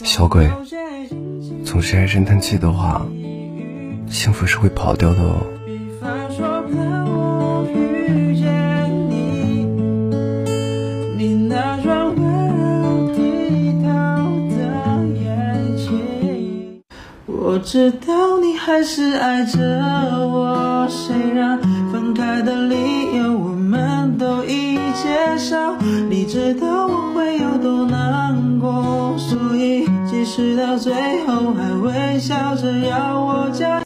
小鬼，总是爱侦探气的话，幸福是会跑掉的哦。我知道你还是爱着我，虽然分开的理由我们都已介绍。你知道我会有多，即使到最后还微笑着要我加。